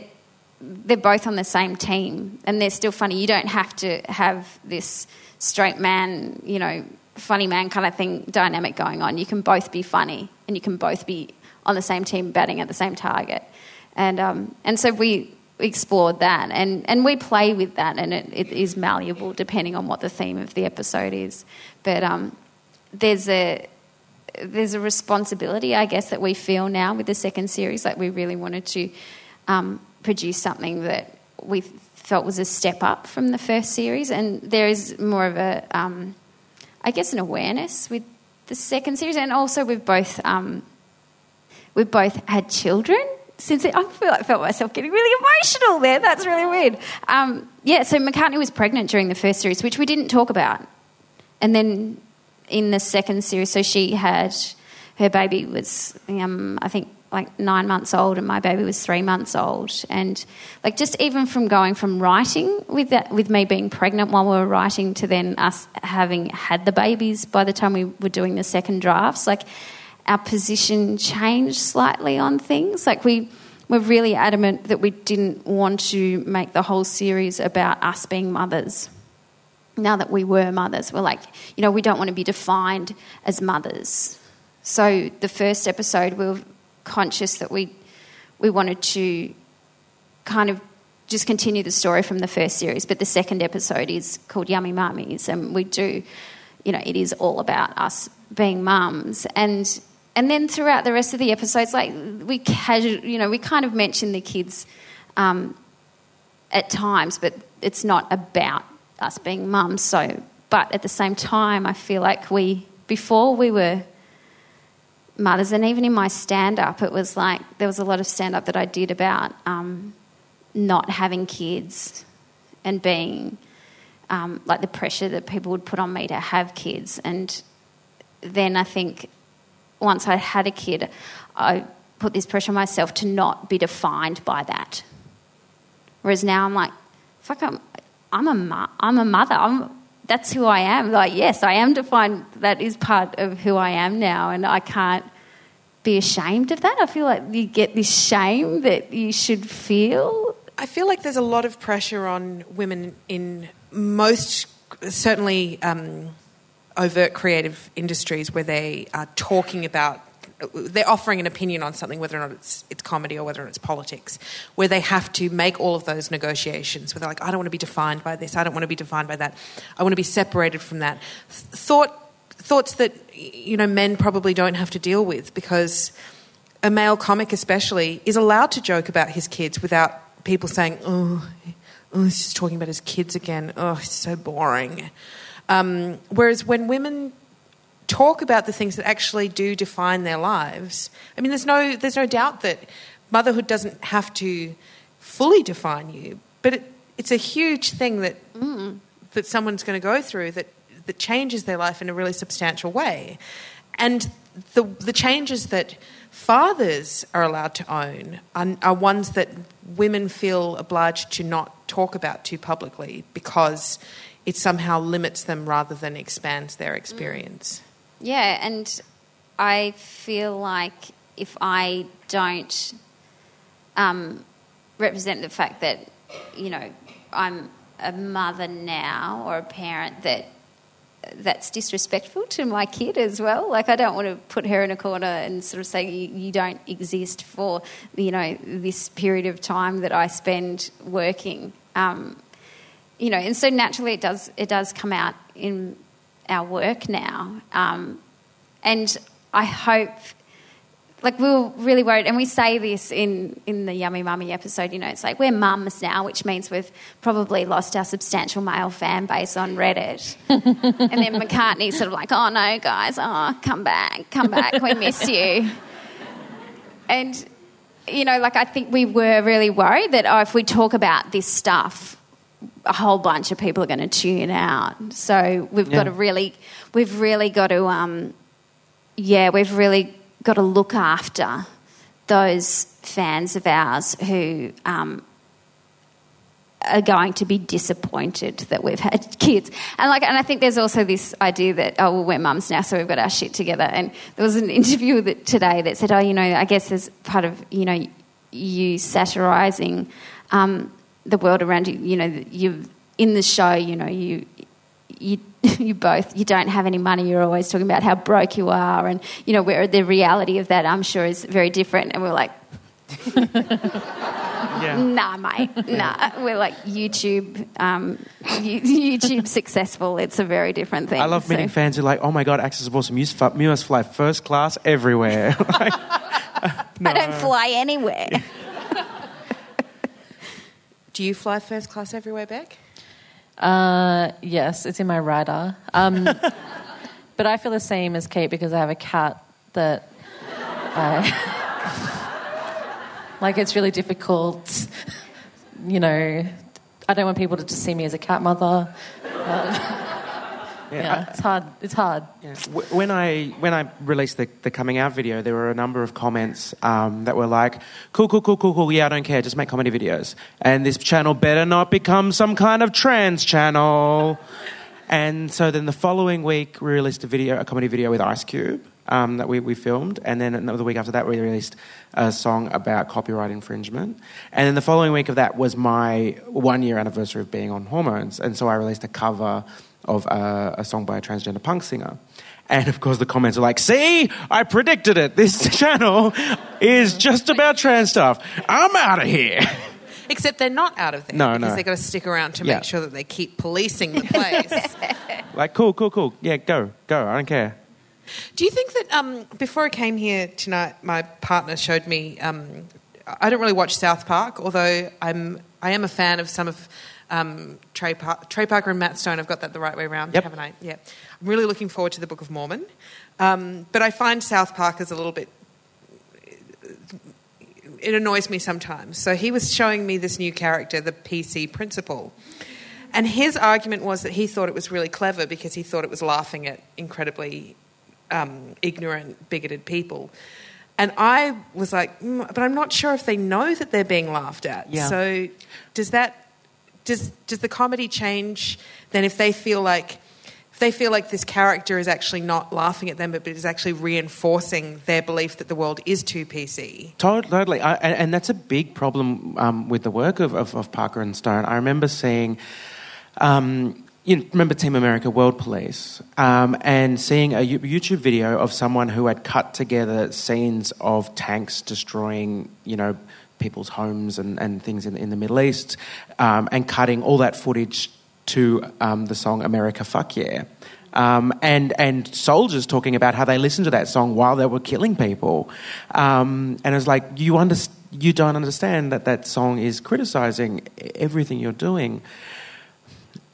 they're both on the same team, and they're still funny. You don't have to have this straight man, you know, funny man kind of thing dynamic going on. You can both be funny and you can both be on the same team batting at the same target. And, um, and so we explored that and, and we play with that and it, it is malleable depending on what the theme of the episode is. But um, there's a there's a responsibility, I guess, that we feel now with the second series. Like we really wanted to um, produce something that we felt was a step up from the first series, and there is more of a, um, I guess, an awareness with the second series, and also we've both um, we've both had children since it, I feel like I felt myself getting really emotional there. That's really weird. Um, yeah, so McCartney was pregnant during the first series, which we didn't talk about, and then in the second series, so she had her baby was um, I think like nine months old, and my baby was three months old, and like just even from going from writing with that with me being pregnant while we were writing to then us having had the babies by the time we were doing the second drafts, like our position changed slightly on things. Like we were really adamant that we didn't want to make the whole series about us being mothers now that we were mothers, we're like, you know, we don't want to be defined as mothers. So the first episode, we were conscious that we we wanted to kind of just continue the story from the first series, but the second episode is called Yummy Mummies, and we do, you know, it is all about us being mums, and and then throughout the rest of the episodes, like we casual, you know, we kind of mention the kids um, at times, but it's not about us being mums. So, but at the same time, I feel like we before we were mothers, and even in my stand up, it was like there was a lot of stand up that I did about um, not having kids and being um, like the pressure that people would put on me to have kids. And then I think once I had a kid, I put this pressure on myself to not be defined by that. Whereas now I'm like, fuck, I'm, I'm a, I'm a mother. I'm, that's who I am. Like, yes, I am defined. That is part of who I am now, and I can't be ashamed of that. I feel like you get this shame that you should feel. I feel like there's a lot of pressure on women in most, certainly, um, overt creative industries where they are talking about they're offering an opinion on something, whether or not it's it's comedy or whether it's politics, where they have to make all of those negotiations. Where they're like, I don't want to be defined by this. I don't want to be defined by that. I want to be separated from that. Thought thoughts that you know men probably don't have to deal with because a male comic, especially, is allowed to joke about his kids without people saying, "Oh, oh he's just talking about his kids again. Oh, it's so boring." Um, whereas when women talk about the things that actually do define their lives. I mean, there's no, there's no doubt that motherhood doesn't have to fully define you, but it, it's a huge thing that, mm. that someone's going to go through that, that changes their life in a really substantial way. And the, the changes that fathers are allowed to own are, are ones that women feel obliged to not talk about too publicly because it somehow limits them rather than expands their experience. Yeah, and I feel like if I don't um, represent the fact that, you know, I'm a mother now or a parent that that's disrespectful to my kid as well. Like I don't want to put her in a corner and sort of say you, don't exist for you know this period of time that I spend working. Um, you know, and so naturally it does it does come out in our work now. Um, and I hope, like, we were really worried, and we say this in, in the Yummy Mummy episode, you know, it's like we're mums now, which means we've probably lost our substantial male fan base on Reddit. and then McCartney's sort of like, oh no, guys, oh, come back, come back, we miss you. And, you know, like, I think we were really worried that, oh, if we talk about this stuff, a whole bunch of people are going to tune out. So we've yeah. got to really, we've really got to, um, yeah, we've really got to look after those fans of ours who um, are going to be disappointed that we've had kids. And like, and I think there's also this idea that oh, well, we're mums now, so we've got our shit together. And there was an interview that, today that said, oh, you know, I guess as part of you know you satirising um, the world around you. You know, you in the show, you know, you you you both you don't have any money. You're always talking about how broke you are, and you know where the reality of that I'm sure is very different. And we're like, Yeah. nah, mate, nah. We're like YouTube, um, YouTube successful. It's a very different thing. I love So- meeting fans who are like, oh my god, Axis of Awesome. You must, fly first class everywhere. Like, I don't fly anywhere. Do you fly first class everywhere, Beck? Uh, yes, it's in my rider. Um, but I feel the same as Kate because I have a cat that I. like, it's really difficult. You know, I don't want people to just see me as a cat mother. Yeah, it's hard. It's hard. Yeah. When I when I released the, the coming out video, there were a number of comments um, that were like, "Cool, cool, cool, cool, cool. Yeah, I don't care. Just make comedy videos." And this channel better not become some kind of trans channel. And so then the following week, we released a video, a comedy video with Ice Cube um, that we, we filmed. And then the week after that, we released a song about copyright infringement. And then the following week of that was my one year anniversary of being on hormones. And so I released a cover of uh, a song by a transgender punk singer. And of course, the comments are like, see, I predicted it. This channel is just about trans stuff. I'm out of here. Except they're not out of there No, because no. they've got to stick around to Yeah. make sure that they keep policing the place. like, cool, cool, cool. Yeah, go, go. I don't care. Do you think that um, before I came here tonight, my partner showed me? Um, I don't really watch South Park, although I'm I am a fan of some of um, Trey, Par- Trey Parker and Matt Stone. I've got that the right way around, Yep. haven't I? Yeah. I'm really looking forward to the Book of Mormon, um, but I find South Park is a little bit. It annoys me sometimes. So he was showing me this new character, the PC principal. And his argument was that he thought it was really clever because he thought it was laughing at incredibly um, ignorant, bigoted people. And I was like, mm, but I'm not sure if they know that they're being laughed at. Yeah. So does that does does the comedy change then if they feel like if they feel like this character is actually not laughing at them but is actually reinforcing their belief that the world is too PC? Totally, I, and, and that's a big problem um, with the work of, of, of Parker and Stone. I remember seeing, um, you remember Team America World Police, um, and seeing a YouTube video of someone who had cut together scenes of tanks destroying, you know, people's homes and, and things in, in the Middle East, um, and cutting all that footage to um, the song America Fuck Yeah. Um, and and soldiers talking about how they listened to that song while they were killing people, um, and it's like you under, you don't understand that that song is criticizing everything you're doing.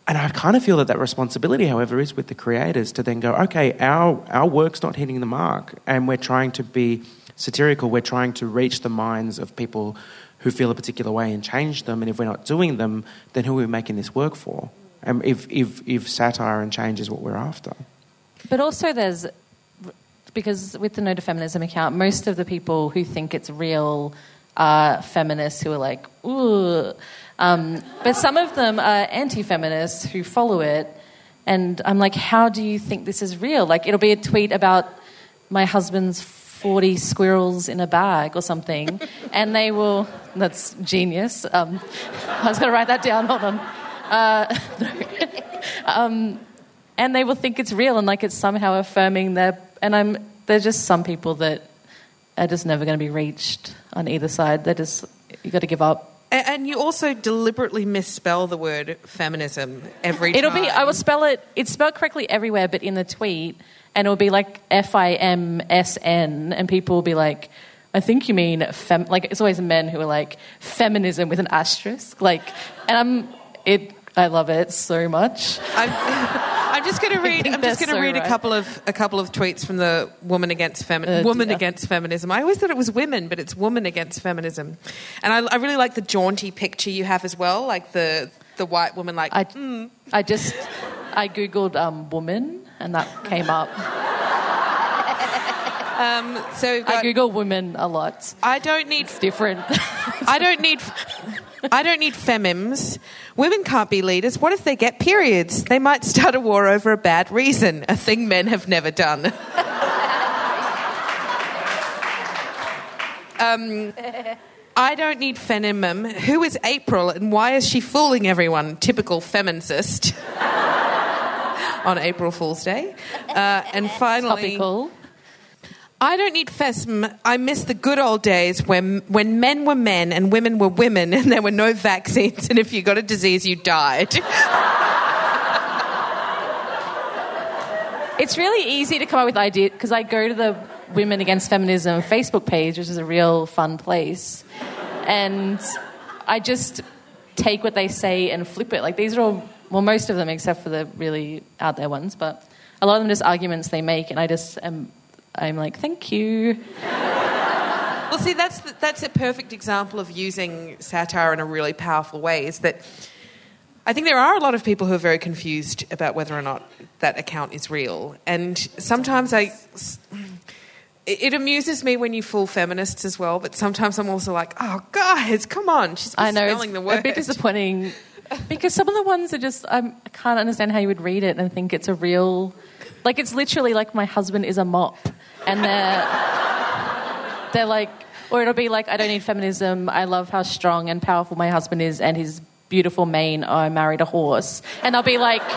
And I kind of feel that that responsibility, however, is with the creators to then go, okay, our our work's not hitting the mark, and we're trying to be satirical. We're trying to reach the minds of people who feel a particular way and change them. And if we're not doing them, then who are we making this work for? And if if if satire and change is what we're after, But also, there's because with the No to Feminism account, most of the people who think it's real are feminists who are like, ooh. Um, but some of them are anti feminists who follow it. And I'm like, how do you think this is real? Like, it'll be a tweet about my husband's 40 squirrels in a bag or something. and they will, that's genius. Um, I was going to write that down. Hold on. Uh, um, and they will think it's real and like it's somehow affirming their and i'm there's just some people that are just never going to be reached on either side they're just you got to give up A- And you also deliberately misspell the word feminism every time. it'll be i will spell it it's spelled correctly everywhere but in the tweet and it'll be like f-i-m-s-n and people will be like I think you mean fem. Like it's always men who are like feminism with an asterisk. Like, and I'm it. I love it so much. I'm, I'm just going to read. I'm just going to so read a right. couple of a couple of tweets from the woman against femi- Uh, woman against feminism. I always thought it was women, but it's woman against feminism. And I, I really like the jaunty picture you have as well, like the the white woman, like I, mm. I just I googled um, woman and that came up. so. we've I Google women a lot. I don't need. It's different. I don't need. I don't need femims. Women can't be leaders. What if they get periods? They might start a war over a bad reason, a thing men have never done. um, I don't need femimum. Who is April and why is she fooling everyone? Typical feminicist. On April Fool's Day. Uh, and finally, Topical. I don't need FESM. I miss the good old days when when men were men and women were women, and there were no vaccines, and if you got a disease, you died. It's really easy to come up with ideas because I go to the Women Against Feminism Facebook page, which is a real fun place, and I just take what they say and flip it. Like these are all, well, most of them, except for the really out there ones, but a lot of them just arguments they make, and I just am, I'm like, thank you. Well, see, that's the, that's a perfect example of using satire in a really powerful way. Is that I think there are a lot of people who are very confused about whether or not that account is real, and sometimes I. It amuses me when you fool feminists as well, but sometimes I'm also like, "Oh, guys, come on!" She's I know the word. a bit disappointing because some of the ones are just um, I can't understand how you would read it and think it's a real, like it's literally like my husband is a mop, and they're they're like, or it'll be like I don't need feminism. I love how strong and powerful my husband is and his beautiful mane. Oh, I married a horse, and I'll be like,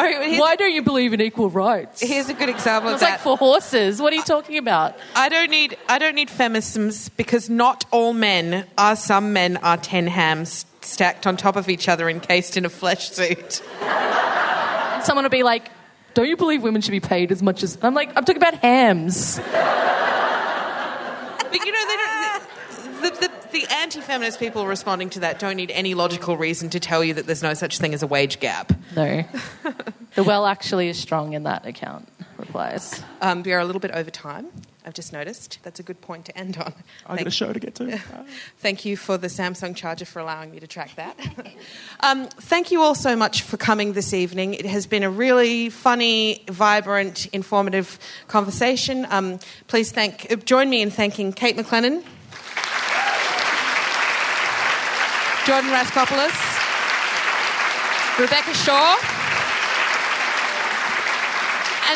Oh, why don't you believe in equal rights? here's a good example of It's that. like for horses. What are you talking about? I don't need I don't need feminisms because not all men are. Some men are ten hams stacked on top of each other, encased in a flesh suit. Someone will be like, don't you believe women should be paid as much as? I'm like, I'm talking about hams. But you know, they don't, the, the, the anti-feminist people responding to that don't need any logical reason to tell you that there's no such thing as a wage gap. No. the well actually is strong in that account, replies. Um, we are a little bit over time. I've just noticed. That's a good point to end on. I got a show to get to. Thank you for the Samsung charger for allowing me to track that. um, thank you all so much for coming this evening. It has been a really funny, vibrant, informative conversation. Um, please thank, uh, join me in thanking Kate McLennan, Jordan Raskopoulos, Rebecca Shaw.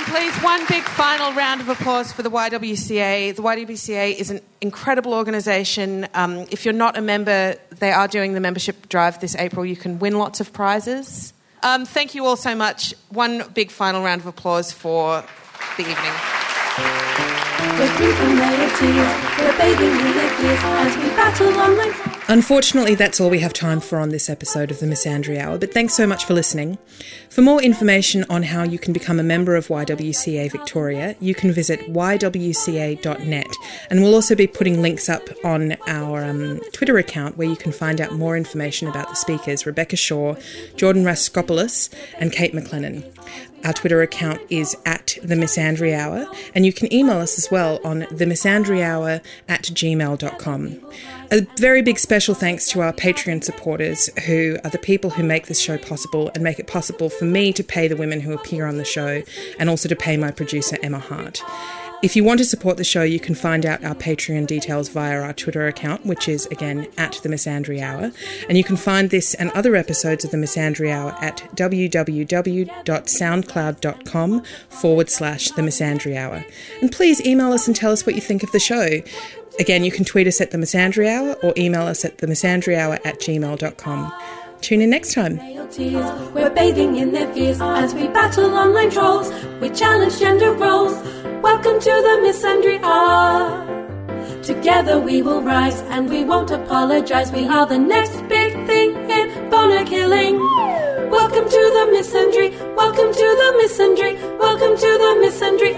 And please, one big final round of applause for the YWCA. The YWCA is an incredible organisation. Um, if you're not a member, they are doing the membership drive this April. You can win lots of prizes. Um, thank you all so much. One big final round of applause for the evening. We're we're bathing in. Unfortunately, that's all we have time for on this episode of the Misandry Hour, but thanks so much for listening. For more information on how you can become a member of YWCA Victoria, you can visit ywca.net, and we'll also be putting links up on our um, Twitter account where you can find out more information about the speakers Rebecca Shaw, Jordan Raskopoulos, and Kate McLennan. Our Twitter account is at the Misandry Hour, and you can email us as well on the Misandry Hour at gmail.com. A very big special thanks to our Patreon supporters, who are the people who make this show possible and make it possible for me to pay the women who appear on the show and also to pay my producer, Emma Hart. If you want to support the show, you can find out our Patreon details via our Twitter account, which is again at the Misandry Hour. And you can find this and other episodes of the Misandry Hour at www.soundcloud.com forward slash the Misandry Hour. And please email us and tell us what you think of the show. Again, you can tweet us at the Misandry Hour or email us at the Misandry Hour at gmail.com. Tune in next time. We're bathing in their fears as we battle online trolls. We challenge gender roles. Welcome to the misandry Together we will rise and we won't apologize. We are the next big thing in boner killing. Welcome to the misandry. Welcome to the misandry. Welcome to the misandry